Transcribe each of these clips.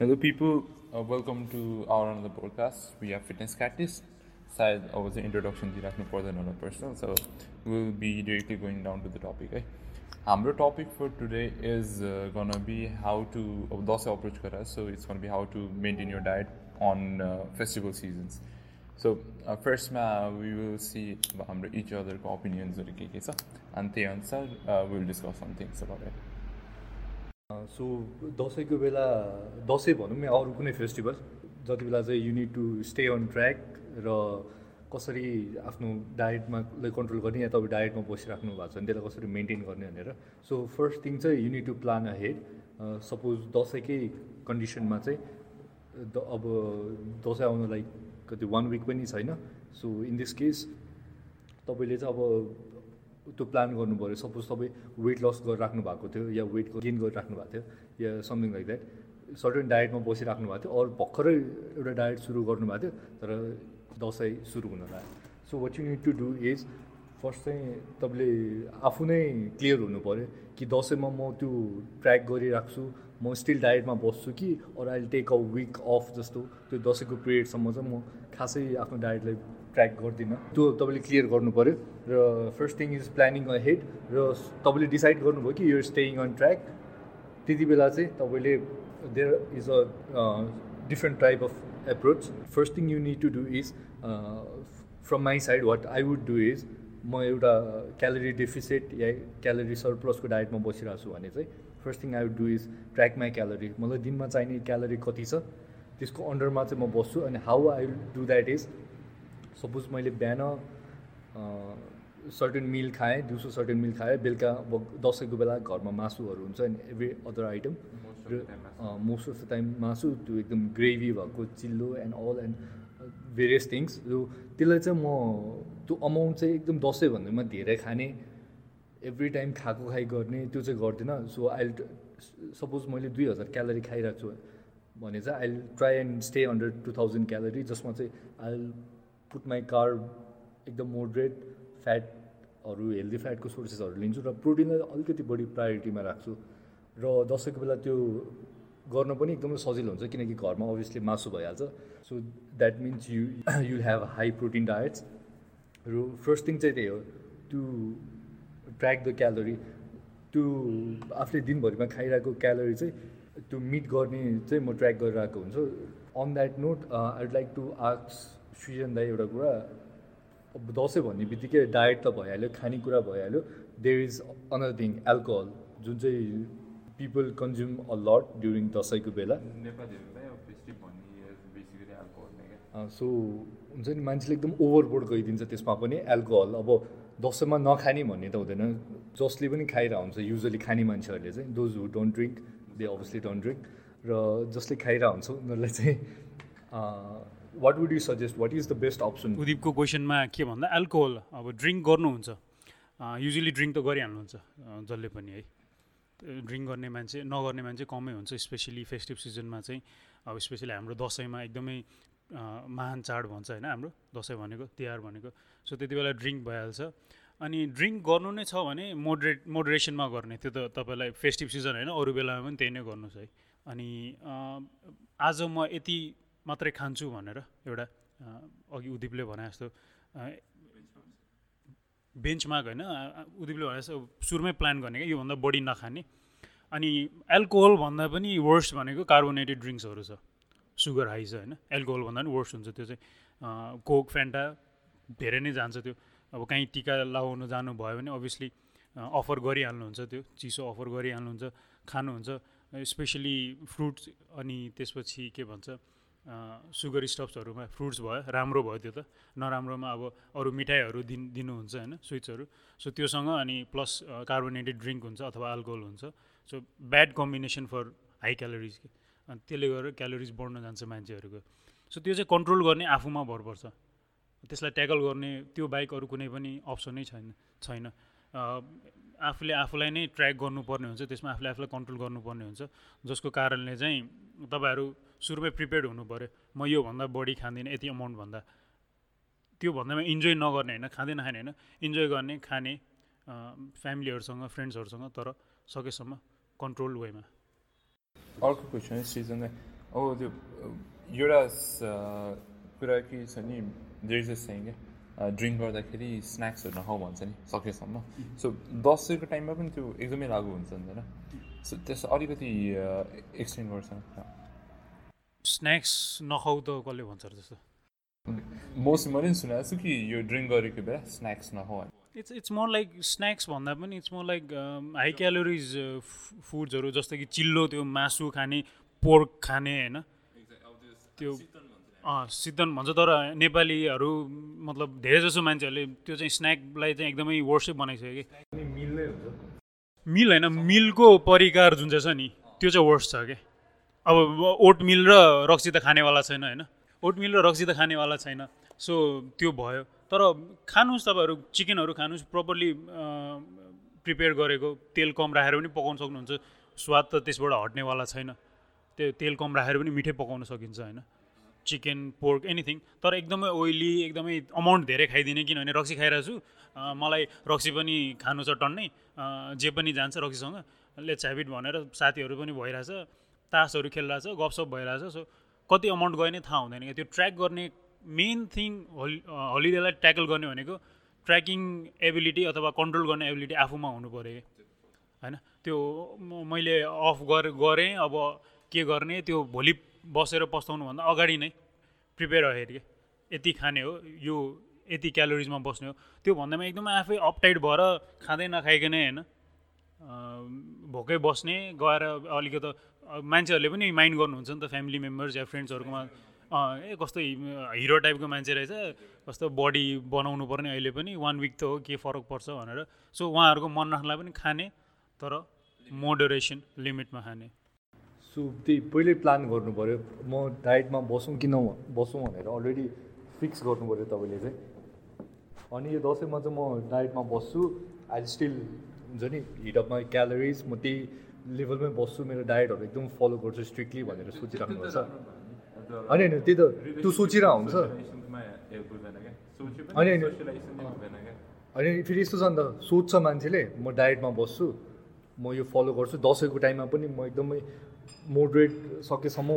Hello, people. Uh, welcome to our another podcast. We are Fitness Catalyst. सायद अब चाहिँ introduction दिइराख्नु पर्दैन होला personal so will be directly going down to the topic है हाम्रो topic for today is gonna be how to अब Dashain approach गरेर so it's gonna be how to maintain your diet on festival seasons so फर्स्टमा we will see अब हाम्रो each अदरको ओपिनियन्सहरू के के छ अनि त्यही अनुसार will discuss some things about it So दसैँको बेला दसैँ भनौँ या अरू कुनै फेस्टिभल? जति बेला चाहिँ you need to stay on track र कसरी आफ्नो डायटमा कन्ट्रोल गर्ने या तपाईँ डायटमा बसिराख्नु भएको छ भने त्यसलाई कसरी मेन्टेन गर्ने भनेर। सो फर्स्ट थिङ चाहिँ you need to plan ahead suppose दसैँकै कन्डिसनमा चाहिँ द अब दसैँ आउनलाई कति वान विक पनि छैन। सो इन दिस केस तपाईँले चाहिँ अब त्यो प्लान गर्नु पऱ्यो। सपोज तपाईँ वेट लस गरेर राख्नु भएको थियो या वेट गेन गरिराख्नु भएको थियो या समथिङ लाइक द्याट सर्टेन डायटमा बसिराख्नु भएको थियो अरू भर्खरै एउटा डायट सुरु गर्नुभएको थियो तर दसैँ सुरु हुन लाग्यो। So what you need to do is first चाहिँ तपाईँले आफू नै क्लियर हुनु पऱ्यो कि दसैँमा म त्यो ट्र्याक गरिराख्छु म स्टिल डायटमा बस्छु कि अरू अहिले टेक अ विक अफ जस्तो त्यो दसैँको पिरियडसम्म चाहिँ म खासै आफ्नो डायटलाई ट्र्याक गर्दिनँ। त्यो तपाईँले क्लियर गर्नु पऱ्यो र first thing is planning ahead र तपाईँले डिसाइड गर्नुभयो कि यो स्टेइङ अन ट्र्याक त्यति बेला चाहिँ तपाईँले there is a different type of approach first thing you need to do is from my side what I would do is म एउटा क्यालोरी डेफिसिट या क्यालोरी सरप्लसको डायटमा बसिरहेको छु भने चाहिँ first thing I would do is track my calorie मलाई दिनमा चाहिने क्यालोरी कति छ त्यसको अन्डरमा चाहिँ म बस्छु। अनि how I do that is suppose मैले बिहान सर्टेन मिल खाएँ दिउँसो सर्टेन मिल खाएँ बेलुका अब दसैँको बेला घरमा मासुहरू हुन्छ एन्ड एभ्री अदर आइटम र मोस्ट अफ द टाइम मासु त्यो एकदम ग्रेभी भएको चिल्लो and all and various things जो त्यसलाई चाहिँ म त्यो अमाउन्ट चाहिँ एकदम दसैँभन्दामा धेरै खाने एभ्री टाइम खाएको खाइ गर्ने त्यो चाहिँ गर्दिनँ। सो अहिले सपोज मैले दुई हजार क्यालोरी खाइरहेको छु भने चाहिँ I try and stay under two thousand calorie जसमा चाहिँ आई पुट माई कार एकदम मोडरेट फ्याटहरू हेल्दी फ्याटको सोर्सेसहरू लिन्छु र प्रोटिनलाई अलिकति बढी प्रायोरिटीमा राख्छु। र दसैँको बेला त्यो गर्न पनि एकदमै सजिलो हुन्छ किनकि घरमा अभियसली मासु भइहाल्छ। So that means you you have high protein diets र फर्स्ट थिङ चाहिँ त्यही हो टु ट्र्याक द क्यालोरी त्यो आफूले दिनभरिमा खाइरहेको क्यालोरी चाहिँ त्यो मिट गर्ने चाहिँ म ट्र्याक गरिरहेको हुन्छु। On that note I would like to आक्स Srijan दाई एउटा कुरा अब दसैँ भन्ने बित्तिकै डायट त भइहाल्यो खानेकुरा भइहाल्यो। There is another thing alcohol जुन चाहिँ people consume a lot during दसैँको बेला। सो हुन्छ नि मान्छेले एकदम ओभरबोर्ड गइदिन्छ त्यसमा पनि एल्कोहल अब दसैँमा नखाने भन्ने त हुँदैन। जसले पनि खाइरहेको हुन्छ युजली खाने मान्छेहरूले चाहिँ those who don't drink they obviously don't drink र जसले खाइरहेको हुन्छ उनीहरूलाई चाहिँ what would you suggest what is the best option उदिपको क्वेसनमा के भन्दा एल्कोहल अब ड्रिङ्क गर्नुहुन्छ। युजली ड्रिङ्क त गरिहाल्नुहुन्छ जसले पनि है। ड्रिङ्क गर्ने मान्छे नगर्ने मान्छे कमै हुन्छ स्पेसली फेस्टिभ सिजनमा चाहिँ। अब स्पेसली हाम्रो दसैँमा एकदमै महान चाड भन्छ होइन हाम्रो दसैँ भनेको तिहार भनेको। सो त्यति बेला ड्रिङ्क भइहाल्छ। अनि ड्रिङ्क गर्नु नै छ भने मोडरेट मोडरेसनमा गर्ने। त्यो त तपाईँलाई फेस्टिभ सिजन होइन अरू बेलामा पनि त्यही नै गर्नुहोस् है। अनि आज म यति मात्रै खान्छु भनेर एउटा अघि उदिपले भने जस्तो बेन्चमार्क होइन उदिपले भने जस्तो सुरुमै प्लान गर्ने क्या योभन्दा बढी नखाने। अनि एल्कोहल भन्दा पनि वर्स्ट भनेको कार्बोनेटेड ड्रिङ्क्सहरू छ। सुगर हाई छ होइन एल्कोहल भन्दा पनि वर्स्ट हुन्छ। त्यो चाहिँ कोक फ्यान्टा धेरै नै जान्छ त्यो। अब काहीँ टिका लगाउनु जानुभयो भने अभियसली अफर गरिहाल्नुहुन्छ त्यो चिसो अफर गरिहाल्नुहुन्छ खानुहुन्छ। स्पेसली फ्रुट्स अनि त्यसपछि के भन्छ सुगर स्टप्सहरूमा फ्रुट्स भयो राम्रो भयो त्यो त। नराम्रोमा अब अरू मिठाईहरू दिन दिनुहुन्छ होइन स्विट्सहरू सो त्योसँग अनि प्लस कार्बोनेटेड ड्रिङ्क हुन्छ अथवा अल्कोहल हुन्छ। So bad combination for high calories अनि त्यसले गर्दा क्यालोरिज बढ्न जान्छ मान्छेहरूको। सो त्यो चाहिँ कन्ट्रोल गर्ने आफूमा भर पर्छ। त्यसलाई ट्याकल गर्ने त्यो बाइक अरू कुनै पनि अप्सनै छैन छैन। आफूले आफूलाई नै ट्र्याक गर्नुपर्ने हुन्छ त्यसमा आफूले आफूलाई कन्ट्रोल गर्नुपर्ने हुन्छ। जसको कारणले चाहिँ तपाईँहरू सुरुमै प्रिपेयर्ड हुनु पऱ्यो म योभन्दा बढी खाँदिनँ यति अमाउन्ट भन्दा त्यो भन्दामा इन्जोय नगर्ने होइन खाँदै नखाने होइन। इन्जोय गर्ने खाने फ्यामिलीहरूसँग फ्रेन्ड्सहरूसँग तर सकेसम्म कन्ट्रोल वेमा। अर्को क्वेसन सिजन अब त्यो एउटा कुरा के छ नि देयर इज सेङ क्या ड्रिङ्क गर्दाखेरि स्न्याक्सहरू नखाऊ भन्छ नि सकेसम्म। सो दसैँको टाइममा पनि त्यो एकदमै लागु हुन्छ नि होइन? सो त्यस अलिकति एक्सटेन्ड गर्छ। स्न्याक्स नखाऊ त कसले भन्छ जस्तो मोस्ट मैले पनि सुनेको छु कि यो ड्रिङ्क गरेको बेला snacks नखाऊ it's it's more like snacks भन्दा पनि it's more like high calories फुड्सहरू जस्तो कि चिल्लो त्यो मासु खाने पोर्क खाने होइन। त्यो शीतन भन्छ तर नेपालीहरू मतलब धेरै जसो मान्छेहरूले त्यो चाहिँ स्न्याकलाई चाहिँ एकदमै वर्सै बनाइसक्यो कि। मिल होइन मिलको परिकार जुन चाहिँ छ नि त्यो चाहिँ वर्स छ क्या अब ओट मिल र रक्सी त खानेवाला छैन होइन? ओट मिल र रक्सी त खानेवाला छैन। सो त्यो भयो। तर खानुहोस् तपाईँहरू चिकनहरू खानुहोस् प्रपरली प्रिपेयर गरेको तेल कम राखेर पनि पकाउन सक्नुहुन्छ। स्वाद त त्यसबाट हट्नेवाला छैन। त्यो तेल कम राखेर पनि मिठै पकाउन सकिन्छ होइन? चिकन पोर्क एनिथिङ तर एकदमै ओइली एकदमै अमाउन्ट धेरै खाइदिने किनभने रक्सी खाइरहेको छु। मलाई रक्सी पनि खानु छ टन्नै। जे पनि जान्छ रक्सीसँग। लेट्स ह्याबिट भनेर साथीहरू पनि भइरहेछ। तासहरू खेलिरहेछ गफसप भइरहेछ सो कति अमाउन्ट गयो नै थाहा हुँदैन। क्या त्यो ट्र्याक गर्ने मेन थिङ होलि होलिडेलाई ट्याकल गर्ने भनेको ट्र्याकिङ एबिलिटी अथवा कन्ट्रोल गर्ने एबिलिटी आफूमा हुनु पऱ्यो। कि होइन? त्यो मैले अफ गरे गरेँ अब के गर्ने त्यो भोलि बसेर पस्ताउनुभन्दा अगाडि नै प्रिपेयर अहेड के यति खाने हो यो यति क्यालोरिजमा बस्ने हो। त्यो भन्दामा एकदमै आफै अपटाइट भएर खाँदै नखाइकनै होइन? भोकै बस्ने गएर अलिकति मान्छेहरूले पनि माइन्ड गर्नुहुन्छ नि त फ्यामिली मेम्बर्स या फ्रेन्ड्सहरूकोमा ए कस्तो हिरो टाइपको मान्छे रहेछ कस्तो बडी बनाउनु पर्ने अहिले पनि वान विक त हो के फरक पर्छ भनेर। सो उहाँहरूको मन राख्नलाई पनि खाने तर मोडरेसन लिमिटमा खाने। सो त्यही पहिल्यै प्लान गर्नु पऱ्यो म डाइटमा बसौँ कि बसौँ भनेर अलरेडी फिक्स गर्नु पऱ्यो तपाईँले चाहिँ। अनि यो दसैँमा चाहिँ म डाइटमा बस्छु। अहिले स्टिल हुन्छ नि हिटअपमा क्यालोरिज म त्यही लेभलमै बस्छु मेरो डाइटहरू एकदम फलो गर्छु स्ट्रिक्टली भनेर सोचिराख्नुपर्छ होइन होइन त्यही त त्यो सोचिरहेको हुन्छ। होइन होइन फेरि यस्तो छ नि त। सोध्छ मान्छेले म डायटमा बस्छु म यो फलो गर्छु। दसैँको टाइममा पनि म एकदमै मोडरेट सकेसम्म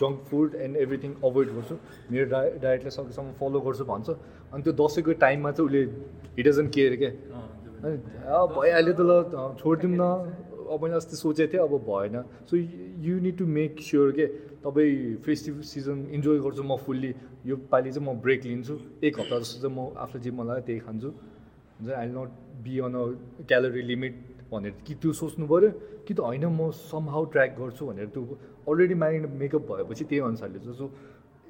junk food and everything avoid गर्छु। मेरो डाय डायटलाई सकेसम्म फलो गर्छु भन्छ। अनि त्यो दसैँको टाइममा चाहिँ उसले हिडजन केयर क्या। भइहाल्यो त ल छोडिदिउँ न। अब मैले अस्ति सोचेको थिएँ अब भएन so you need to make sure के तपाईँ फेस्टिभ सिजन इन्जोय गर्छु म फुल्ली यो पालि चाहिँ म ब्रेक लिन्छु। एक हप्ता जस्तो चाहिँ म आफ्नो जिम्मा लगाएर त्यही खान्छु। हुन्छ I not be on a calorie limit भनेर कि त्यो सोच्नु पऱ्यो। कि त होइन म सम हाउ ट्र्याक गर्छु भनेर त्यो अलरेडी माइन्ड मेकअप भएपछि त्यही अनुसारले सो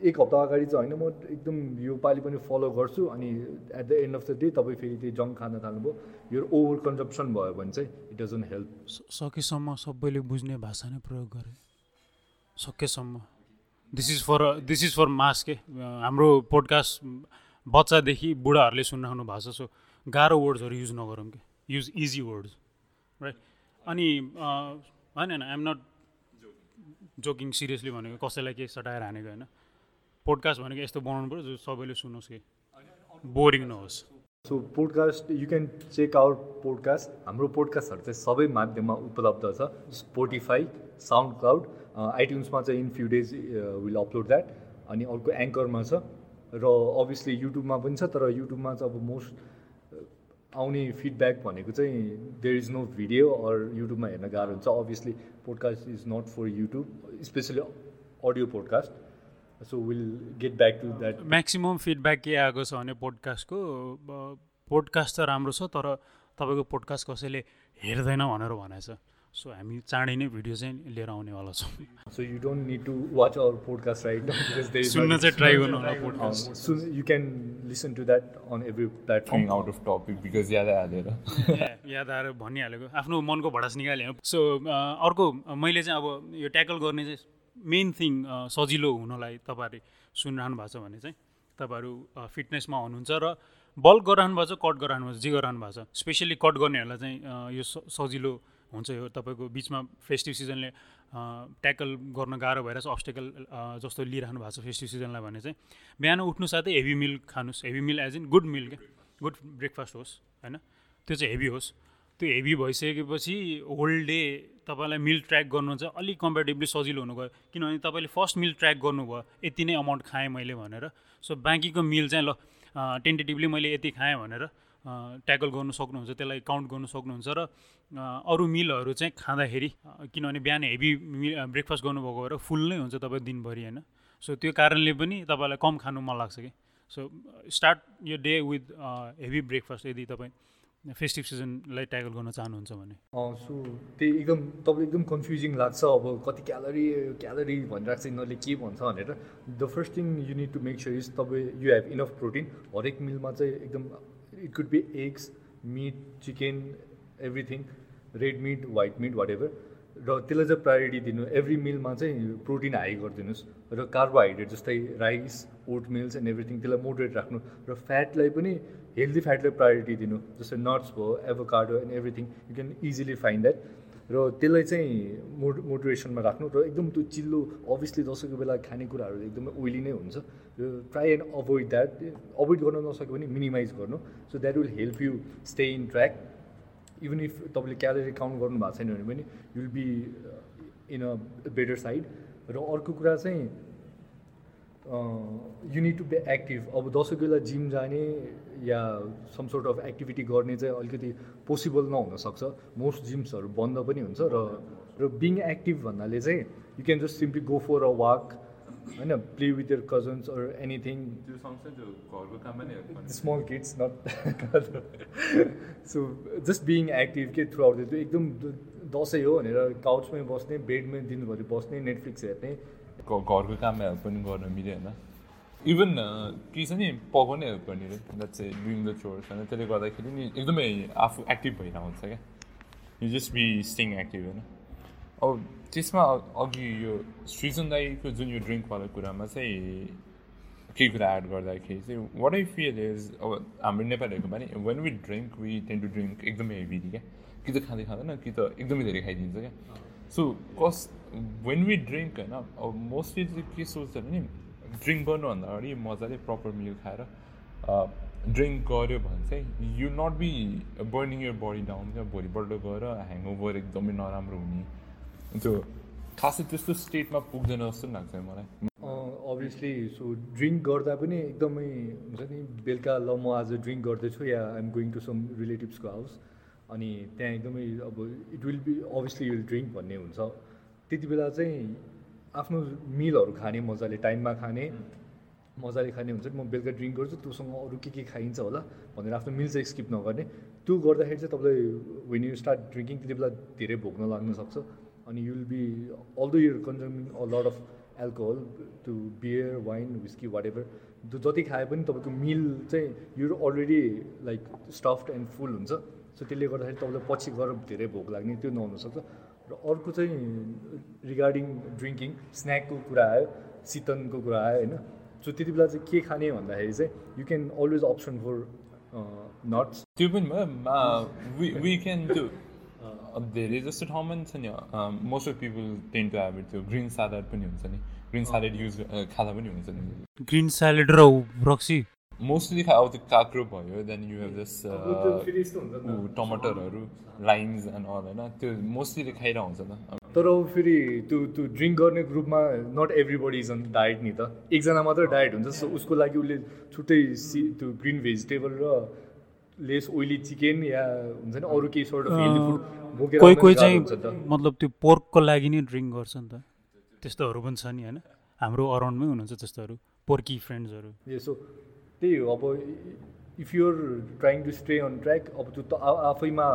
एक हप्ता अगाडि चाहिँ होइन म एकदम यो पालि पनि फलो गर्छु अनि at the end of the day तपाईँ फेरि त्यही जङ्क खान थाल्नुभयो। यो ओभर कन्जम्सन भयो भने चाहिँ इट डजन्ट हेल्प सकेसम्म सबैले बुझ्ने भाषा नै प्रयोग गरे। सकेसम्म। This is for this is for mass के? हाम्रो पोडकास्ट बच्चादेखि बुढाहरूले सुनिराख्नु भएको सो गाह्रो वर्ड्सहरू युज नगरौँ कि? युज इजी वर्ड्स राइट अनि होइन होइन आइएम नट जोकिङ सिरियसली भनेको कसैलाई केही सटाएर हानेको होइन। पोडकास्ट भनेको यस्तो बनाउनु पऱ्यो जो सबैले सुनोस् कि। बोरिङ नहोस्। So podcast you can check out podcast हाम्रो पोडकास्टहरू चाहिँ सबै माध्यममा उपलब्ध छ। स्पोटिफाई साउन्ड क्लाउड आइट्युन्समा चाहिँ in few days will upload that अनि अर्को एङ्करमा छ। र अभियसली युट्युबमा पनि छ तर युट्युबमा चाहिँ अब मोस्ट आउने फिडब्याक भनेको चाहिँ there is no video or युट्युबमा हेर्न गाह्रो हुन्छ। Obviously podcast is not for YouTube specially audio podcast so will get back to that maximum feedback के आएको छ भने पोडकास्टको पोडकास्ट त राम्रो छ तर तपाईँको पोडकास्ट कसैले हेर्दैन भनेर भनेको छ। सो हामी चाँडै नै भिडियो चाहिँ लिएर आउनेवाला छौँ। So you don't need to watch our podcast right सुन्न चाहिँ ट्राई गर्नु होला podcast soon you can listen to that on every platform out of topic because याद हालेर याद आएर भनिहालेको। आफ्नो मनको भडास निकाल्यो सो अर्को मैले चाहिँ अब यो ट्याकल गर्ने चाहिँ मेन थिङ सजिलो हुनलाई तपाईँहरूले सुनिरहनु भएको छ भने चाहिँ तपाईँहरू फिटनेसमा हुनुहुन्छ र बल्क गरिरहनु भएको छ कट गरिरहनु भएको छ जे गरिरहनु भएको छ। स्पेसली कट गर्नेहरूलाई चाहिँ यो सजिलो हुन्छ यो तपाईँको बिचमा फेस्टिभ सिजनले ट्याकल गर्न गाह्रो भएर अब्सटेकल जस्तो लिइरहनु भएको छ फेस्टिभ सिजनलाई भने चाहिँ। बिहान उठ्नु साथै हेभी मिल खानुहोस् heavy meal as in good meal क्या गुड ब्रेकफास्ट होस् होइन? त्यो चाहिँ हेभी होस्। त्यो हेभी भइसकेपछि होल डे तपाईँलाई मिल ट्र्याक गर्नु चाहिँ अलिक कम्पेरिटिभली सजिलो हुनुभयो। किनभने तपाईँले फर्स्ट मिल ट्र्याक गर्नुभयो। यति नै अमाउन्ट खाएँ मैले भनेर। सो बाँकीको मिल चाहिँ ल टेन्टेटिभली मैले यति खाएँ भनेर ट्याकल गर्नु सक्नुहुन्छ त्यसलाई काउन्ट गर्नु सक्नुहुन्छ र अरू मिलहरू चाहिँ खाँदाखेरि किनभने बिहान हेभी मिल ब्रेकफास्ट गर्नुभएको भएर फुल नै हुन्छ तपाईँ दिनभरि होइन? सो त्यो कारणले पनि तपाईँलाई कम खानु मन लाग्छ कि? सो स्टार्ट यो डे विथ हेभी ब्रेकफास्ट यदि तपाईँ फेस्टिभ सिजनलाई ट्याकल गर्न चाहनुहुन्छ भने? सो त्यही एकदम तपाईँलाई एकदम कन्फ्युजिङ लाग्छ अब कति क्यालोरी क्यालोरी भनिरहेको छ यिनीहरूले के भन्छ भनेर। The first thing you need to make sure is तपाईँ यु हेभ इनफ प्रोटिन हरेक मिलमा चाहिँ एकदम it could be eggs meat chicken everything red meat white meat whatever र त्यसलाई चाहिँ प्रायोरिटी दिनु। एभ्री मिलमा चाहिँ प्रोटिन हाई गरिदिनुहोस्। र कार्बोहाइड्रेट जस्तै rice oat meals and everything त्यसलाई मोडरेट राख्नु। र फ्याटलाई पनि हेल्दी फ्याटलाई प्रायोरिटी दिनु जस्तै नट्स भयो avocado and everything you can easily find that र त्यसलाई चाहिँ मोड मोटिभेसनमा राख्नु र एकदम त्यो चिल्लो अभियसली दसैँको बेला खानेकुराहरू एकदमै ओइली नै हुन्छ। Try and avoid that avoid गर्न नसक्यो भने मिनिमाइज गर्नु। So that will help you stay in track even if तपाईँले क्यालोरी काउन्ट गर्नु भएको छैन भने पनि you'll be in a better side र अर्को कुरा चाहिँ you need to be active अब दसैँको बेला जिम जाने या सम सोर्ट अफ एक्टिभिटी गर्ने चाहिँ अलिकति पोसिबल नहुनसक्छ। मोस्ट जिम्सहरू बन्द पनि हुन्छ र र बिङ एक्टिभ भन्नाले चाहिँ you can just simply go for a walk होइन play with your cousins or anything small kids not so just being active के थ्रु आउट त्यो एकदम दसैँ हो भनेर काउचमै बस्ने बेडमै दिनभरि बस्ने नेटफ्लिक्स हेर्ने घरको काममा हेल्प पनि गर्न मिल्यो होइन इभन के छ नि पकाउने हेल्प गर्ने रे। द्याट चाहिँ डुइङ द चोर्स होइन। त्यसले गर्दाखेरि नि एकदमै आफू एक्टिभ भइरहेको हुन्छ क्या। You just be staying active होइन। अब त्यसमा अघि यो सृजन दाईको जुन यो ड्रिङ्कवाला कुरामा चाहिँ केही कुरा एड गर्दाखेरि चाहिँ वाट आई फिल इज अब हाम्रो नेपालीहरूको पनि when we drink we tend to drink एकदमै हेभी क्या। कि त खाँदै खाँदैन कि त एकदमै धेरै खाइदिन्छ क्या। सो कस वेन वी ड्रिङ्क होइन अब मोस्टली चाहिँ के सोच्छ भने ड्रिङ्क गर्नुभन्दा अगाडि मजाले प्रपर मिल खाएर ड्रिङ्क गऱ्यो भने चाहिँ you not be burning your body down क्या भोलिपल्ट गएर ह्याङओभर एकदमै नराम्रो हुने त्यो खासै त्यस्तो स्टेटमा पुग्दैन जस्तो लाग्छ मलाई अभियसली सो ड्रिङ्क गर्दा पनि एकदमै हुन्छ नि बेलुका ल म आज ड्रिङ्क गर्दैछु या आइएम गोइङ टु सम रिलेटिभ्सको हाउस अनि त्यहाँ एकदमै अब it will be obviously will drink भन्ने हुन्छ। त्यति बेला चाहिँ आफ्नो मिलहरू खाने मजाले टाइममा खाने मजाले खाने हुन्छ म बेलुका ड्रिङ्क गर्छु त्योसँग अरू के के खाइन्छ होला भनेर आफ्नो मिल चाहिँ स्किप नगर्ने। त्यो गर्दाखेरि चाहिँ तपाईँलाई वेन यु स्टार्ट ड्रिङ्किङ त्यति बेला धेरै भोग्न लाग्न सक्छ। अनि you will be although you're consuming a lot of alcohol to beer wine whisky whatever त्यो जति खाए पनि तपाईँको मिल चाहिँ यो already like stuffed and full हुन्छ। सो त्यसले गर्दाखेरि तपाईँलाई पछि गएर धेरै भोक लाग्ने त्यो नहुनसक्छ र अर्को चाहिँ रिगार्डिङ ड्रिङ्किङ स्न्याकको कुरा आयो शीतनको कुरा आयो होइन। सो त्यति बेला चाहिँ के खाने भन्दाखेरि चाहिँ you can always option for nuts त्यो पनि भयो। वी क्यान त्यो धेरै जस्तो ठाउँमा पनि छ नि। Most of people tend to have त्यो ग्रिन स्यालेड पनि हुन्छ नि। ग्रिन स्यालेड युज खाँदा पनि हुन्छ नि। ग्रिन स्यालेड र रक्सी। मोस्टली अब त्यो काक्रो भयो देन यु हेभ जस टमाटरहरू लाइम्स एन्ड अल होइन? त्यो मोस्टली खाइरहेको हुन्छ त। तर अब फेरि त्यो त्यो ड्रिङ्क गर्ने ग्रुपमा not everybody is on diet नि त। एकजना मात्रै डायट हुन्छ सो उसको लागि उसले छुट्टै सि त्यो ग्रिन भेजिटेबल र लेस ओइली चिकन या हुन्छ नि अरू केही सोर्ट अफ हेल्दी फुड बोकेर कोही कोही चाहिँ मतलब त्यो पोर्कको लागि नै ड्रिङ्क गर्छ नि त। त्यस्तोहरू पनि छ नि होइन? हाम्रो अराउन्डमै हुनुहुन्छ त्यस्तोहरू। पोर्की फ्रेन्ड्सहरू यसो त्यही हो। अब if you're trying to stay on track अब त्यो त आफैमा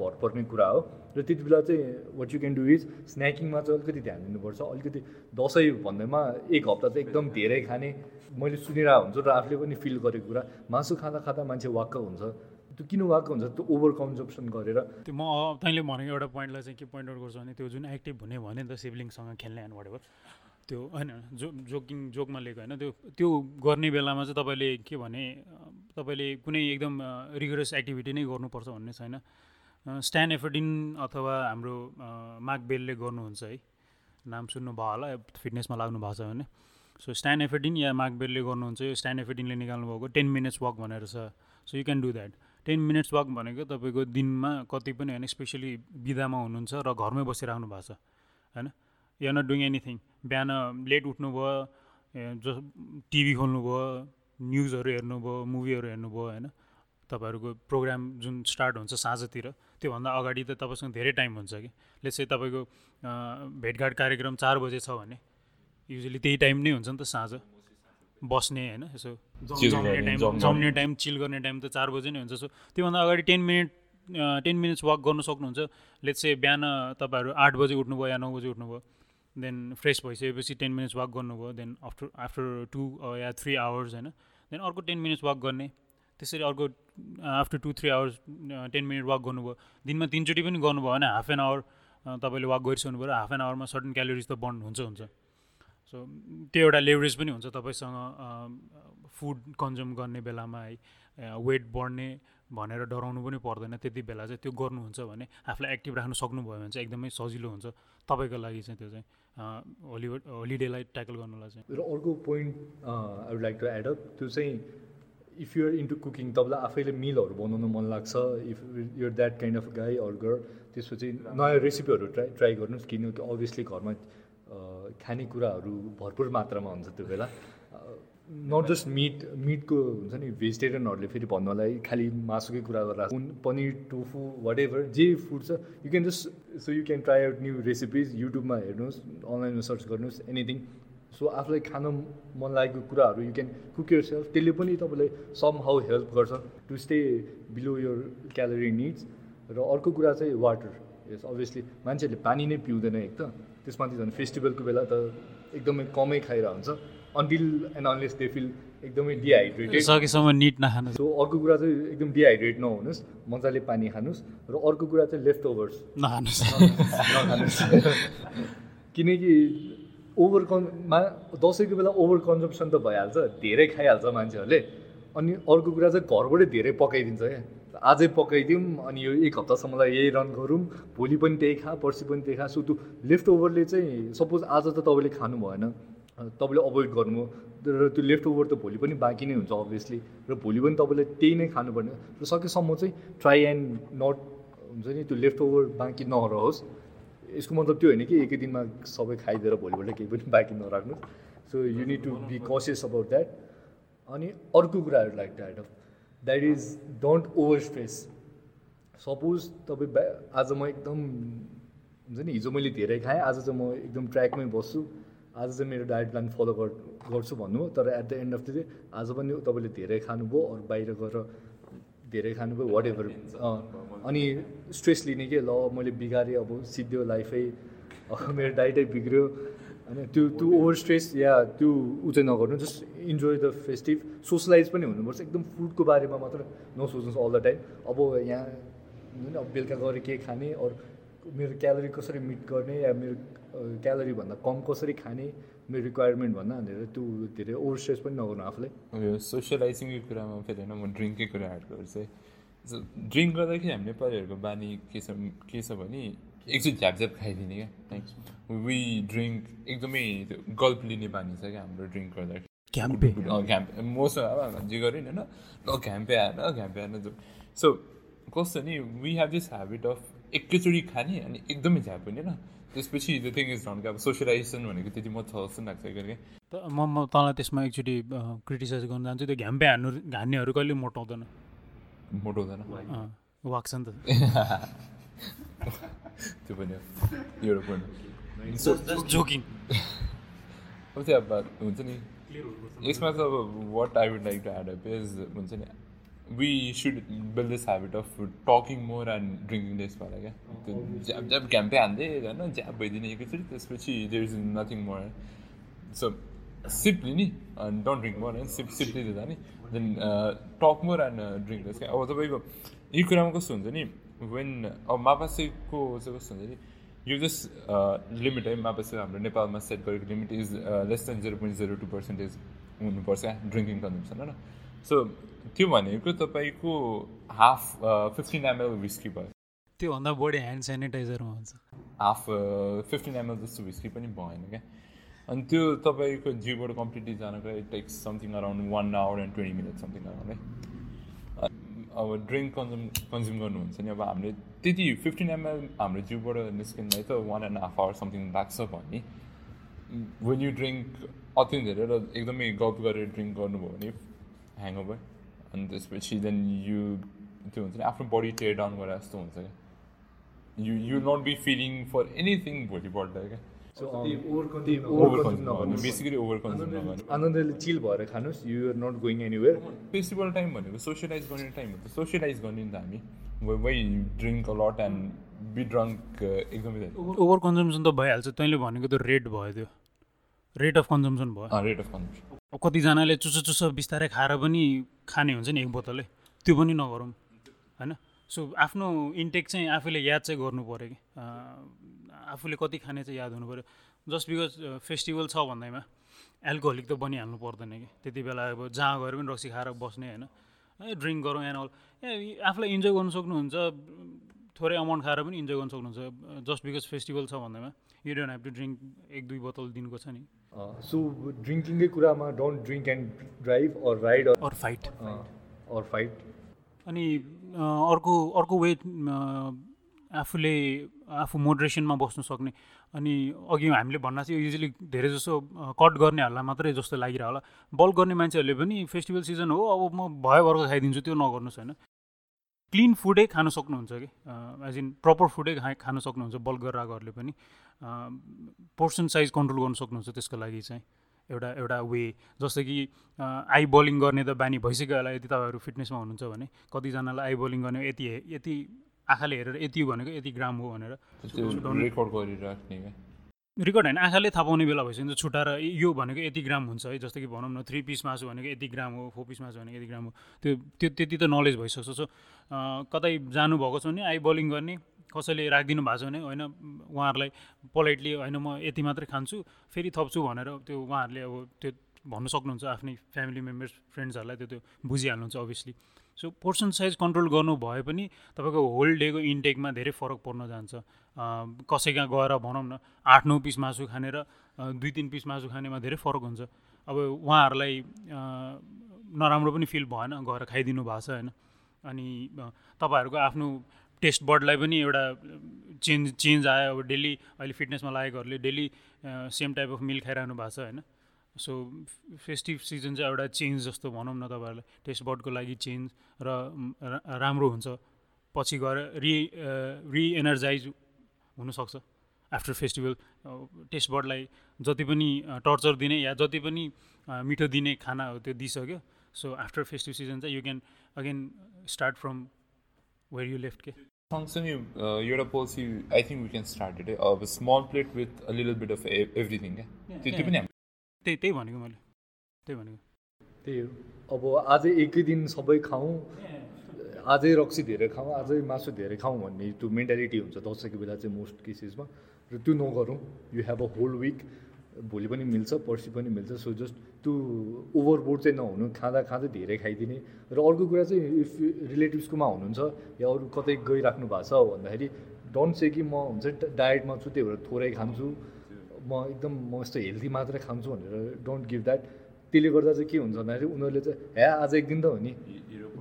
भर पर्ने कुरा हो। र त्यति बेला चाहिँ what you can do is स्न्याकिङमा चाहिँ अलिकति ध्यान दिनुपर्छ। अलिकति दसैँ भन्दैमा एक हप्ता चाहिँ एकदम धेरै खाने। मैले सुनिरहेको हुन्छु र आफूले पनि फिल गरेको कुरा। मासु खाँदा खाँदा मान्छे वाक्क हुन्छ। त्यो किन वाक्क हुन्छ? त्यो ओभर कन्जप्सन गरेर। त्यो म तैँले भनेको एउटा पोइन्टलाई चाहिँ के पोइन्ट आउट गर्छु भने त्यो जुन एक्टिभ हुने भने नि त सिब्लिङसँग खेल्ने एन्ड वाट त्यो होइन जो जोकिङ जोकमा लिएको होइन त्यो त्यो गर्ने बेलामा चाहिँ तपाईँले के भने तपाईँले कुनै एकदम रिगरस एक्टिभिटी नै गर्नुपर्छ भन्ने छैन। स्ट्यान्ड एफर्डिन अथवा हाम्रो माग बेलले गर्नुहुन्छ है। नाम सुन्नुभयो होला फिटनेसमा लाग्नु भएको छ भने। सो स्ट्यान्ड एफर्डिन या माग बेलले गर्नुहुन्छ यो स्ट्यान्ड एफर्डिनले निकाल्नु भएको टेन मिनट्स वक भनेर छ। So you can do that ten minutes walk भनेको तपाईँको दिनमा कति पनि होइन स्पेसली बिदामा हुनुहुन्छ र घरमै बसिराख्नु भएको छ होइन? या नट डुइङ एनिथिङ बिहान लेट उठ्नुभयो जो टिभी खोल्नुभयो न्युजहरू हेर्नुभयो मुभीहरू हेर्नुभयो होइन? तपाईँहरूको प्रोग्राम जुन स्टार्ट हुन्छ साँझतिर त्योभन्दा अगाडि त तपाईँसँग धेरै टाइम हुन्छ कि? लेट्स चाहिँ तपाईँको भेटघाट कार्यक्रम चार बजे छ भने युजली त्यही टाइम नै हुन्छ नि त साँझ। बस्ने होइन? यसो जम्ने टाइम जम्ने टाइम चिल गर्ने टाइम त चार बजे नै हुन्छ। सो त्योभन्दा अगाडि ten minute ten minutes walk गर्नु सक्नुहुन्छ। लेट्स चाहिँ बिहान तपाईँहरू आठ बजे उठ्नुभयो या नौ बजे उठ्नुभयो। देन फ्रेस भइसकेपछि टेन मिनट्स वाक गर्नुभयो देन आफ्टर आफ्टर टु या थ्री आवर्स होइन? देन अर्को टेन मिनट्स वाक गर्ने त्यसरी अर्को after two three hours ten minute walk गर्नुभयो। दिनमा तिनचोटि पनि गर्नुभयो भने हाफ एन आवर तपाईँले वाक गरिसक्नु पऱ्यो। हाफ एन आवरमा सर्टन क्यालोरिज त बन्द हुन्छ हुन्छ। सो त्यो एउटा लेभरेज पनि हुन्छ तपाईँसँग फुड कन्ज्युम गर्ने बेलामा है वेट बढ्ने भनेर डराउनु पनि पर्दैन। त्यति बेला चाहिँ त्यो गर्नुहुन्छ भने आफूलाई एक्टिभ राख्नु सक्नुभयो भने चाहिँ एकदमै सजिलो हुन्छ। तपाईँको लागि चाहिँ त्यो चाहिँ होलिवुड होलिडेलाई ट्याकल गर्नुलाई चाहिँ। र अर्को point I would like to add up त्यो चाहिँ इफ युआर इन्टु कुकिङ तपाईँलाई आफैले मिलहरू बनाउनु मन लाग्छ। If you're that kind of guy or girl त्यसपछि नयाँ रेसिपीहरू ट्राई ट्राई गर्नुहोस्। किनकि अभियसली घरमा खानेकुराहरू भरपुर मात्रामा हुन्छ त्यो बेला। नट जस्ट मिट मिटको हुन्छ नि भेजिटेरियनहरूले फेरि भन्नलाई खालि मासुकै कुरा गरेर पनिर टोफु वाट एभर जे फुड छ you can just so you can try out new recipes युट्युबमा हेर्नुहोस् अनलाइनमा सर्च गर्नुहोस् एनिथिङ सो आफूलाई खान मन लागेको कुराहरू you can cook yourself त्यसले पनि तपाईँलाई सम हाउ हेल्प गर्छ to stay below your calorie needs र अर्को कुरा चाहिँ वाटर यस अभियसली मान्छेहरूले पानी नै पिउँदैन एक त। त्यसमाथि झन् फेस्टिभलको बेला त एकदमै कमै खाइरहेको हुन्छ until and unless they feel एकदमै डिहाइड्रेटेड सकेसम्म निट नखानु सो अर्को कुरा चाहिँ एकदम डिहाइड्रेट नहुनुहोस् मजाले पानी खानुहोस् र अर्को कुरा चाहिँ लेफ्ट ओभर्स नखानुहोस्। नखानुहोस्। किनकि ओभर कन्मा दसैँको बेला ओभर कन्जम्सन त भइहाल्छ धेरै खाइहाल्छ मान्छेहरूले। अनि अर्को कुरा चाहिँ घरबाटै धेरै पकाइदिन्छ क्या। आजै पकाइदिउँ अनि यो एक हप्तासम्मलाई यही रन गरौँ भोलि पनि त्यही खा पर्सि पनि त्यही खा। सो त्यो लेफ्ट ओभरले चाहिँ सपोज आज त तपाईँले खानु भएन। तपाईँले अभोइड गर्नु र त्यो लेफ्ट ओभर त भोलि पनि बाँकी नै हुन्छ अभियसली र भोलि पनि तपाईँले त्यही नै खानुपर्ने। र सकेसम्म चाहिँ ट्राई एन्ड नट हुन्छ नि त्यो लेफ्ट ओभर बाँकी नरहोस्। यसको मतलब त्यो होइन कि एकै दिनमा सबै खाइदिएर भोलिपल्ट केही पनि बाँकी नराख्नु so you need to be cautious about that अनि अर्को कुराहरू like that that is don't over stress suppose तपाईँ आज म एकदम हुन्छ नि हिजो मैले धेरै खाएँ आज चाहिँ म एकदम ट्र्याकमै बस्छु। आज चाहिँ मेरो डायट प्लान फलो गर्छु भन्नु तर at the end of the day आज पनि तपाईँले धेरै खानुभयो अरू बाहिर गएर धेरै खानुभयो वाट एभर अनि स्ट्रेस लिने के ल मैले बिगारेँ अब सिद्धियो लाइफै मेरो डाइटै बिग्रियो। होइन त्यो त्यो ओभर स्ट्रेस या त्यो ऊ चाहिँ नगर्नु just enjoy the festive socialize पनि हुनुपर्छ एकदम फुडको बारेमा मात्र नसोच्नुहोस् अल द टाइम अब यहाँ अब बेलुका गएर के खाने अरू मेरो क्यालोरी कसरी मिट गर्ने या मेरो क्यालोरीभन्दा कम कसरी खाने मेरो रिक्वायरमेन्ट भन्दा भनेर त्यो धेरै ओभर स्ट्रेस पनि नगर्नु आफूलाई। यो सोसियलाइजिङको कुरामा फेरि होइन म ड्रिङ्ककै कुरा एड गर्छु ड्रिङ्क गर्दाखेरि हामी नेपालीहरूको बानी के छ के छ भने एकचोटि झ्याप खाइदिने क्या। वी ड्रिङ्क एकदमै त्यो गल्प लिने बानी छ क्या हाम्रो ड्रिङ्क गर्दाखेरि। घ्याम्पे घ्याम्पे मसँग अब जे गरेँ होइन ल घ्याम्पे आएर घ्याम्पे आएर सो कस्तो नि we have this habit of एकैचोटि खाने अनि एकदमै झ्याप हुने होइन। त्यसपछि द थिङ इज नट अब सोसियलाइजेसन भनेको त्यति म छ जस्तो लाग्छ कि म म तँलाई त्यसमा एकचोटि क्रिटिसाइज गर्न जान्छु। त्यो घ्याम्पे हान्नु हान्नेहरू कहिले मोटाउँदैन मोटाउँदैन वाक्छ नि त। त्यो पनि एउटा पोइन्ट जोकिङ अब चाहिँ अब हुन्छ नि। यसमा चाहिँ अब what I would like to add up is हुन्छ नि we should build this habit of talking more and drinking less भएर क्या त्यो ज्याब ज्याब घ्याम्पै हान्दै होइन ज्याब भइदिने एकैचोटि त्यसपछि there is nothing more so sip लिने अनि डोन्ट ड्रिङ्क मोर होइन सिप सिप लिँदै जाने then talk more and drink less क्या अब तपाईँको यो कुरामा कस्तो हुन्छ नि वेन अब मापासेको चाहिँ कस्तो हुन्छ नि यो जस्ट लिमिट है मापासे हाम्रो नेपालमा सेट गरेको limit is less than zero point zero two percentage हुनुपर्छ क्या ड्रिङ्किङ कन्जम्सन होइन सो त्यो भनेको तपाईँको हाफ फिफ्टिन एमएल विस्की भयो। त्योभन्दा बढी ह्यान्ड सेनिटाइजरमा हुन्छ हाफ फिफ्टिन एमएल जस्तो विस्की पनि भएन क्या। अनि त्यो तपाईँको जिउबाट कम्प्लिटली जानको it takes something around one hour and twenty minute something around है अब ड्रिङ्क कन्ज्युम कन्ज्युम गर्नुहुन्छ नि। अब हामीले त्यति फिफ्टिन एमएल हाम्रो जिउबाट निस्किनलाई त one and half hour something लाग्छ भने वेन यु ड्रिङ्क अति धेरै र एकदमै गफ गरेर ड्रिङ्क गर्नुभयो भने ह्याङओभर अनि त्यसपछि देन यु त्यो हुन्छ नि आफ्नो बडी टेयर डाउन गरेर जस्तो हुन्छ क्या। You you not be feeling for anything भोलिपल्ट क्या। आनन्दले चिल भएर खानुहोस् you are not going anywhere festival time भनेको सोसियलाइज गर्ने टाइम हो त। सोसियलाइज गर्ने नि त हामी। Why drink a lot and be drunk एकदमै ओभर कन्जम्सन त भइहाल्छ तैँले भनेको त रेट भयो त्यो। रेट अफ कन्जम्सन भयो। रेट अफ कन्जम्सन कतिजनाले चुसो चुसो बिस्तारै खाएर पनि खाने हुन्छ नि एक बोतलै। त्यो पनि नगरौँ होइन? सो आफ्नो इन्टेक चाहिँ आफूले याद चाहिँ गर्नु पऱ्यो कि। आफूले कति खाने चाहिँ याद हुनु पऱ्यो जस्ट बिकज फेस्टिभल छ भन्दैमा एल्कोहोलिक त बनिहाल्नु पर्दैन कि। त्यति बेला अब जहाँ गएर पनि रक्सी खाएर बस्ने होइन? ए ड्रिङ्क गरौँ एन्ड अल ए आफूलाई इन्जोय गर्नु सक्नुहुन्छ थोरै अमाउन्ट खाएर पनि इन्जोय गर्नु सक्नुहुन्छ। जस्ट बिकज फेस्टिभल छ भन्दैमा you don't have to drink एक दुई बोतल दिनुको छ नि। सो ड्रिङ्किङकै कुरामा don't drink and drive or ride or fight or fight अनि अर्को अर्को वे आफूले आफू मोडरेसनमा बस्नु सक्ने। अनि अघि हामीले भन्न चाहिँ युजली धेरै जसो कट गर्नेहरूलाई मात्रै जस्तो लागिरह होला। बल्क गर्ने मान्छेहरूले पनि फेस्टिभल सिजन हो अब म भयो भर्खर खाइदिन्छु त्यो नगर्नुहोस् होइन? क्लिन फुडै खानु सक्नुहुन्छ कि? एज इन प्रपर फुडै खा खानु सक्नुहुन्छ बल्क गरेर आएकोहरूले पनि पोर्सन साइज कन्ट्रोल गर्नु सक्नुहुन्छ त्यसको लागि चाहिँ। एउटा एउटा वे जस्तै कि आई बलिङ गर्ने त बानी भइसक्यो होला यदि तपाईँहरू फिटनेसमा हुनुहुन्छ भने। कतिजनालाई आई बलिङ गर्ने यति यति आँखाले हेरेर यति भनेको यति ग्राम हो भनेर। रेकर्ड होइन आँखाले थाहा पाउने बेला भइसक्यो छुट्टाएर यो भनेको यति ग्राम हुन्छ है जस्तो कि भनौँ न थ्री पिस मासु भनेको यति ग्राम हो फोर पिस मासु भनेको यति ग्राम हो त्यो त्यो त्यति त नलेज भइसक्छ। सो कतै जानुभएको छ भने आई बलिङ गर्ने कसैले राखिदिनु भएको छ भने होइन उहाँहरूलाई पोलाइटली होइन म यति मात्रै खान्छु फेरि थप्छु भनेर त्यो उहाँहरूले अब त्यो भन्नु सक्नुहुन्छ आफ्नै फ्यामिली मेम्बर्स फ्रेन्ड्सहरूलाई त्यो त्यो बुझिहाल्नुहुन्छ obviously so portion size control गर्नु भए पनि तपाईँको होल डेको इन्टेकमा धेरै फरक पर्न जान्छ। कसै कहाँ गएर भनौँ न आठ नौ पिस मासु खाने र दुई तिन पिस मासु खानेमा धेरै फरक हुन्छ। अब उहाँहरूलाई नराम्रो पनि फिल भएन गएर खाइदिनु भएको छ होइन। अनि तपाईँहरूको आफ्नो टेस्ट बर्डलाई पनि एउटा चेन्ज चेन्ज आयो। अब डेली अहिले फिटनेसमा लागेकोहरूले daily same type of meal खाइरहनु भएको छ होइन। सो फेस्टिभ सिजन चाहिँ एउटा चेन्ज जस्तो भनौँ न तपाईँहरूलाई। टेस्ट बर्डको लागि चेन्ज र राम्रो हुन्छ। पछि गएर रि रिएनर्जाइज हुनसक्छ। आफ्टर फेस्टिभल टेस्ट बर्डलाई जति पनि टर्चर दिने या जति पनि मिठो दिने खाना हो त्यो दिइसक्यो। सो आफ्टर फेस्टिभ सिजन चाहिँ you can again start from where you left के। सँगसँगै एउटा policy I think we can start it अब small plate with a little bit of everything क्या त्यो पनि त्यही त्यही भनेको मैले। त्यही भनेको। त्यही हो। अब अझै एकै दिन सबै खाउँ अझै रक्सी धेरै खाउँ अझै मासु धेरै खाउँ भन्ने त्यो मेन्टालिटी हुन्छ दसैँको बेला चाहिँ मोस्ट केसेसमा र त्यो नगरौँ you have a whole week भोलि पनि मिल्छ पर्सि पनि मिल्छ सो जस्ट त्यो ओभरबोर्ड चाहिँ नहुनु खाँदा खाँदै धेरै खाइदिने। र अर्को कुरा चाहिँ इफ रिलेटिभ्सकोमा हुनुहुन्छ या अरू कतै गइराख्नु भएको छ भन्दाखेरि डोन्ट से कि म हुन्छ डायटमा छु त्यही भएर थोरै खान्छु म एकदम म यस्तो हेल्दी मात्रै खान्छु भनेर डोन्ट गिभ द्याट त्यसले गर्दा चाहिँ के हुन्छ भन्दाखेरि उनीहरूले चाहिँ ह्या आज एक दिन त हो नि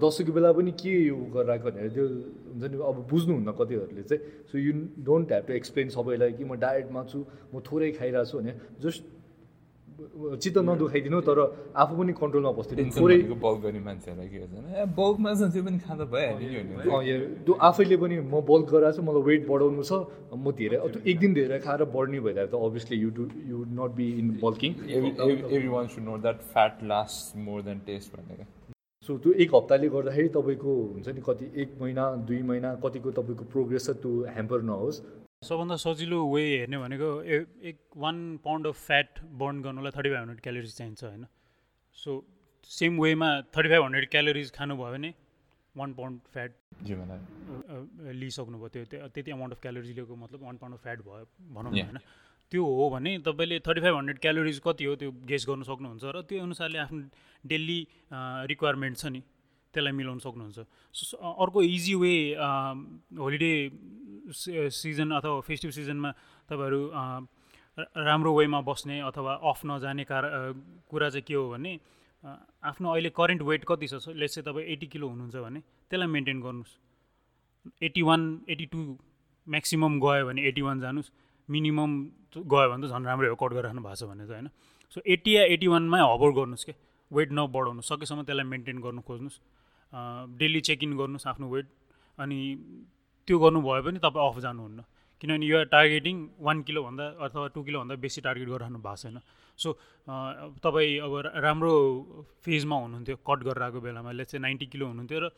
दसैँको बेला पनि के यो गरिरहेको भनेर त्यो हुन्छ नि अब बुझ्नुहुन्न कतिहरूले चाहिँ। So you don't have to explain सबैलाई कि म डायटमा छु म थोरै खाइरहेको छु भने जस्ट चित्त नदुखाइदिनु तर आफू पनि कन्ट्रोलमा बस्दिनु। थोरै बल्क गर्ने मान्छेहरूलाई के हुन्छ बल्कमा छ त्यो पनि खाँदा भइहाल्यो नि त्यो आफैले पनि म बल्क गराएको छु मलाई वेट बढाउनु छ म धेरै एक दिन धेरै खाएर बढ्ने भइरहेको त obviously you do you not be in bulking everyone should know that fat last more than taste भनेको। सो त्यो एक हप्ताले गर्दाखेरि तपाईँको हुन्छ नि कति एक महिना दुई महिना कतिको तपाईँको प्रोग्रेस छ त्यो ह्याम्पर नहोस्। सबभन्दा सजिलो वे हेर्ने भनेको एक one pound of fat burn गर्नुलाई थर्टी फाइभ हन्ड्रेड क्यालोरिज चाहिन्छ होइन। सो सेम वेमा थर्टी फाइभ हन्ड्रेड क्यालोरिज खानुभयो भने वान पाउन्ड फ्याट लिइसक्नुभयो। त्यो त्यति अमाउन्ट अफ क्यालोरिज लिएको मतलब वान पाउन्ड अफ फ्याट भयो भनौँ न होइन। त्यो हो भने तपाईँले थर्टी फाइभ हन्ड्रेड क्यालोरिज कति हो त्यो गेस गर्नु सक्नुहुन्छ र त्यो अनुसारले आफ्नो डेली रिक्वायरमेन्ट छ नि त्यसलाई मिलाउनु सक्नुहुन्छ। अर्को इजी वे होलिडे सिजन अथवा फेस्टिभ सिजनमा तपाईँहरू राम्रो वेमा बस्ने अथवा अफ नजाने कार कुरा चाहिँ के हो भने आफ्नो अहिले करेन्ट वेट कति छ लेट्स चाहिँ तपाईँ एट्टी किलो हुनुहुन्छ भने त्यसलाई मेन्टेन गर्नुहोस्। Eighty one eighty two maximum गयो भने एट्टी वान जानुहोस्। मिनिमम गयो भने त झन् राम्रै हो कट गरिराख्नु भएको छ भने त होइन? सो एट्टी या एट्टी वानमै हबर गर्नुहोस् क्या वेट नबढाउनु सकेसम्म त्यसलाई मेन्टेन गर्नु खोज्नुहोस्। डेली चेक इन गर्नुहोस् आफ्नो वेट अनि त्यो गर्नुभयो भने तपाईँ अफ जानुहुन्न। किनभने यो टार्गेटिङ वान किलोभन्दा अथवा टू किलोभन्दा बेसी टार्गेट गरिरहनु भएको छैन। सो तपाईँ अब राम्रो फेजमा हुनुहुन्थ्यो कट गरेर आएको बेलामा। लेट्स चाहिँ नाइन्टी किलो हुनुहुन्थ्यो र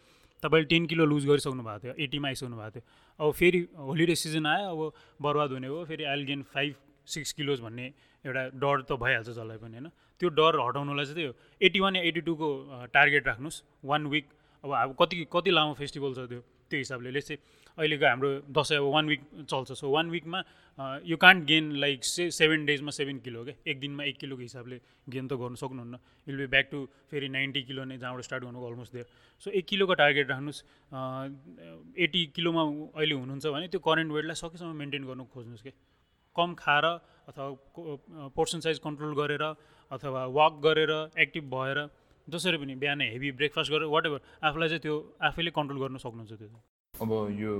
तपाईँले टेन किलो लुज गरिसक्नु भएको थियो एट्टीमा आइसक्नु भएको थियो। अब फेरि होलिडे सिजन आयो अब बर्बाद हुने हो फेरि I'll gain five six kilos भन्ने एउटा डर त भइहाल्छ जसलाई पनि होइन? त्यो डर हटाउनुलाई चाहिँ त्यो एट्टी वान या एट्टी टूको टार्गेट राख्नुहोस् वान विक अब अब कति कति लामो फेस्टिभल छ त्यो त्यो हिसाबले। ले चाहिँ अहिलेको हाम्रो दसैँ अब वान विक चल्छ. So one विकमा you can't gain like say seven डेजमा seven kilo क्या एक दिनमा एक किलोको हिसाबले गेन त गर्नु सक्नुहुन्न. विल बी ब्याक टु फेरि नाइन्टी किलो नै जहाँबाट स्टार्ट गर्नु अलमोस्ट दियो सो एक किलोको टार्गेट राख्नुहोस्. एट्टी किलोमा अहिले हुनुहुन्छ भने त्यो करेन्ट वेटलाई सकेसम्म मेन्टेन गर्नु खोज्नुहोस् कि कम खाएर अथवा पोर्सन साइज कन्ट्रोल गरेर अथवा वाक गरेर एक्टिभ भएर जसरी पनि बिहानै हेभी ब्रेकफास्ट गरेर वाट एभर आफूलाई चाहिँ त्यो आफैले कन्ट्रोल गर्न सक्नुहुन्छ त्यो अब यो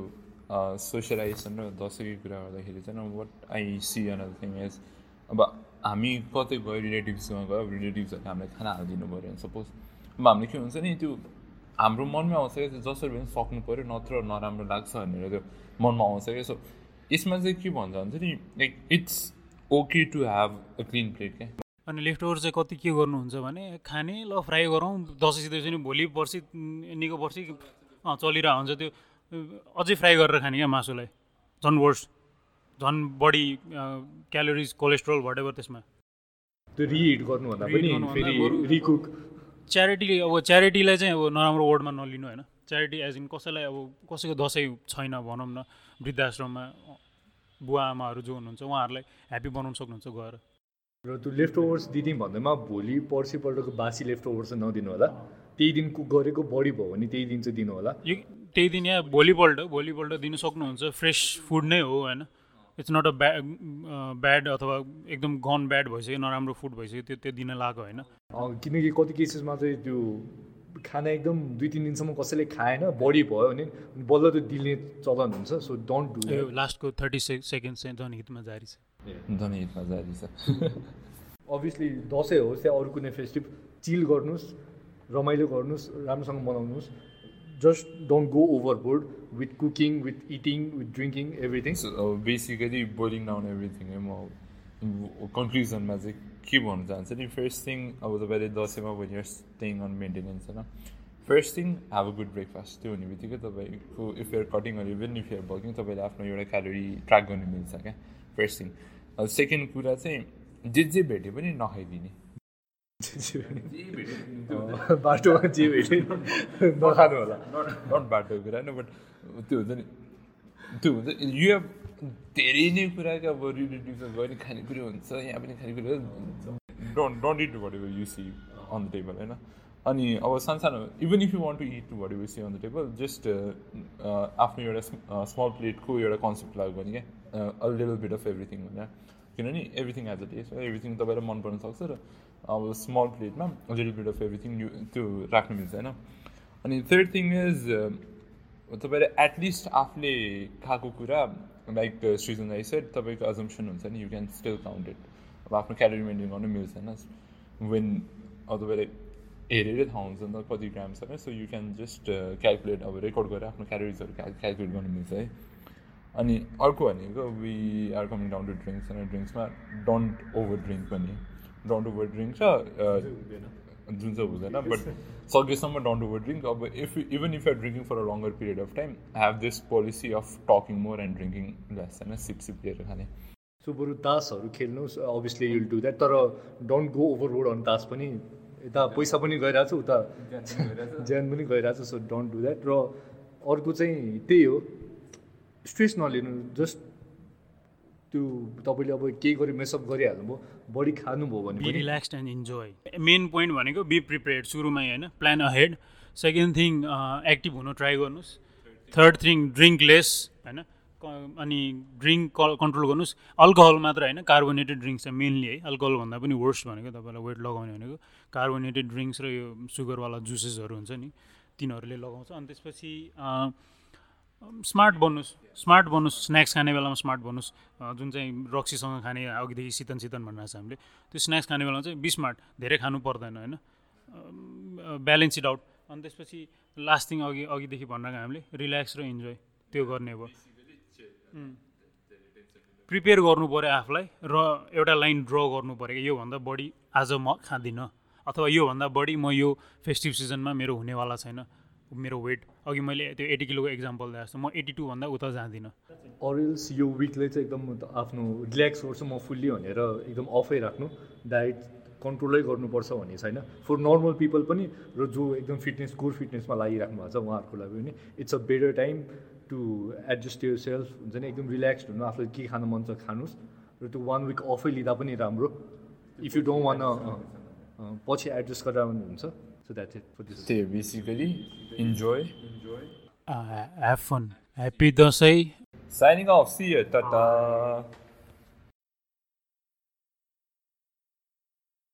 सोसियलाइजेसन र दसैँको कुरा गर्दाखेरि चाहिँ what I see another thing is अब हामी कतै गयो रिलेटिभ्समा गयो रिलेटिभ्सहरूले हामीलाई खाना हालिदिनु पऱ्यो भने सपोज अब हामीले के हुन्छ नि त्यो हाम्रो मनमै आउँछ क्या जसरी पनि सक्नु पऱ्यो नत्र नराम्रो लाग्छ भनेर त्यो मनमा आउँछ क्या सो यसमा चाहिँ के भन्छ भने चाहिँ नि like it's okay to have a clean plate क्या। अनि लेफ्ट ओभर चाहिँ कति के गर्नुहुन्छ भने खाने ल फ्राई गरौँ दसैँ सिधै भोलि पर्सि निको पर्सि चलिरहेको हुन्छ त्यो। अझै फ्राई गरेर खाने क्या मासुलाई? झन् वर्स झन् बढी क्यालोरिज कोलेस्ट्रोल भटेभर त्यसमा। त्यो रिहिट गर्नुभन्दा पनि रिकुक च्यारिटी अब च्यारिटीलाई चाहिँ अब नराम्रो वर्डमा नलिनु होइन। च्यारिटी एज इन कसैलाई अब कसैको दसैँ छैन भनौँ न वृद्धाश्रममा बुवा आमाहरू जो हुनुहुन्छ उहाँहरूलाई ह्याप्पी बनाउनु सक्नुहुन्छ गएर। र त्यो लेफ्ट ओभर्स दिदी भन्दैमा भोलि पर्सिपल्टको बासी लेफ्ट ओभर चाहिँ नदिनु होला। त्यही दिन कुक गरेको बढी भयो भने त्यही दिन चाहिँ दिनु होला। त्यही दिन या भोलिपल्ट भोलिपल्ट दिनु सक्नुहुन्छ। फ्रेस फुड नै हो होइन? It's not a bad bad अथवा एकदम गन ब्याड भइसक्यो नराम्रो फुड भइसक्यो त्यो त्यो दिन लागेको होइन? किनकि कति केसेसमा चाहिँ त्यो खाना एकदम दुई तिन दिनसम्म कसैले खाएन बढी भयो भने बल्ल त्यो दिने चलन हुन्छ सो डोन्ट डु लास्टको थर्टी सेकेन्ड चाहिँ जनहितमा जारी छ। जनहितमा जारी छ। अभियसली दसैँ होस् या अरू कुनै फेस्टिभ चिल गर्नुहोस् रमाइलो गर्नुहोस् राम्रोसँग मनाउनुहोस्। Just don't go overboard with cooking, with eating, with drinking, everything. So uh, basically, boiling down everything, म कन्क्लुजनमा चाहिँ के भन्नु चाहन्छ नि फर्स्ट थिङ अब तपाईँले दसैँमा युआर स्टेङ अन मेन्टेनेन्स होइन first thing have a good breakfast त्यो हुने बित्तिकै तपाईँको if you're cutting or even if you're working तपाईँले आफ्नो एउटा क्यालोरी ट्र्याक गर्नु मिल्छ क्या फर्स्ट थिङ सेकेन्ड कुरा चाहिँ जे जे भेट्यो पनि नखाइदिने बाटोमा जे भेट्यो नखानु होला नट बाटोको कुरा होइन बट त्यो हुन्छ नि त्यो हुन्छ यो धेरै नै कुरा क्या अब रिलेटिभ्समा गयो भने खानेकुरा हुन्छ यहाँ पनि खानेकुरा डोन्ट डोन्ट इट भरेको you see on the table होइन? अनि अब सानो even if you want to eat भरेको see on the table just आफ्नो एउटा स्मल प्लेटको एउटा कन्सेप्ट लाग्यो भने क्या। A little bit of everything होइन? किनभने everything has a taste everything तपाईँलाई मन पर्न सक्छ र अब स्मल प्लेटमा लिटल बिट अफ एभ्रिथिङ त्यो राख्नु मिल्छ होइन अनि थर्ड थिङ इज तपाईँले एटलिस्ट आफूले खाएको कुरा लाइक सृजन सेट तपाईँको अजम्सन हुन्छ नि यु क्यान स्टिल काउन्टेड अब आफ्नो क्यालोरी मेन्टेन गर्नु मिल्छ होइन वेन अब तपाईँले हेरेरै थाहा हुन्छ नि त कति ग्राम छ so you can just calculate अब रेकर्ड गरेर आफ्नो क्यालोरिजहरू क्यालकुलेट गर्नु मिल्छ है अनि अर्को भनेको we are coming down to drinks होइन ड्रिङ्क्समा डोन्ट ओभर ड्रिङ्क पनि। डन्ट ओभर ड्रिङ्क छ जुन चाहिँ हुँदैन बट सकेसम्म डन्ट ओभर ड्रिङ्क अब if even if are drinking for a longer period of time have this policy of talking more and drinking less होइन सिप सिप लिएर खाने। सो बरु तासहरू खेल्नुहोस् अभियसली युल डु द्याट तर don't go over road on तास पनि यता पैसा पनि गइरहेको छ उता ज्यान पनि गइरहेको छ सो डोन्ट डु द्याट र अर्को चाहिँ त्यही हो स्ट्रेस नलिनु जस्ट त्यो तपाईँले अब केही गरी मेसअप गरिहाल्नुभयो बढी खानुभयो भने be relax and enjoy main point भनेको बी प्रिपेयर्ड सुरुमै होइन plan ahead second thing active हुनु ट्राई गर्नुहोस्. थर्ड थिङ ड्रिङ्क लेस होइन अनि ड्रिङ्क कन्ट्रोल गर्नुहोस्। अल्कोहल मात्र होइन कार्बोनेटेड ड्रिङ्क्स चाहिँ मेनली है। अल्कोहल भन्दा पनि वर्स्ट भनेको तपाईँलाई वेट लगाउने भनेको। कार्बोनेटेड ड्रिङ्क्स र यो सुगरवाला जुसेसहरू हुन्छ नि तिनीहरूले लगाउँछ। अनि त्यसपछि अँ, स्मार्ट बन्नुहोस् स्मार्ट बन्नुहोस् स्न्याक्स खाने बेलामा स्मार्ट बन्नुहोस् जुन चाहिँ रक्सीसँग खाने अघिदेखि सितन सितन भनिरहेको छ हामीले त्यो स्न्याक्स खाने बेलामा चाहिँ बी स्मार्ट धेरै खानु पर्दैन होइन? Balance out. अनि त्यसपछि लास्ट थिङ अघि अघिदेखि भनिरहेको हामीले रिल्याक्स र इन्जोय त्यो गर्ने भयो प्रिपेयर गर्नु पऱ्यो आफूलाई र एउटा लाइन ड्र गर्नु पऱ्यो योभन्दा बढी आज म खाँदिनँ अथवा योभन्दा बढी म यो फेस्टिभ सिजनमा मेरो हुनेवाला छैन मेरो वेट अघि मैले त्यो एटी किलोको इक्जाम्पल दिएको जस्तो म एटी टूभन्दा उता जाँदिनँ। अरेल्स यो विकले चाहिँ एकदम आफ्नो रिल्याक्स गर्छु म फुल्ली भनेर एकदम अफै राख्नु डायट कन्ट्रोलै गर्नुपर्छ भन्ने छैन। फर नर्मल पिपल पनि र जो एकदम फिटनेस कोर फिटनेसमा लागिराख्नु भएको छ उहाँहरूको लागि पनि it's a better time to adjust yourself हुन्छ नि एकदम रिल्याक्स्ड हुनु आफूलाई के खानु मन छ खानुहोस् र त्यो वान विक अफै लिँदा पनि राम्रो। इफ यु डोन्ट वान पछि एडजस्ट गरेर हुन्छ। So that's it for this. Basically enjoy. Enjoy. Uh, have fun. Happy Dosai. Signing off. See you. Ta ta.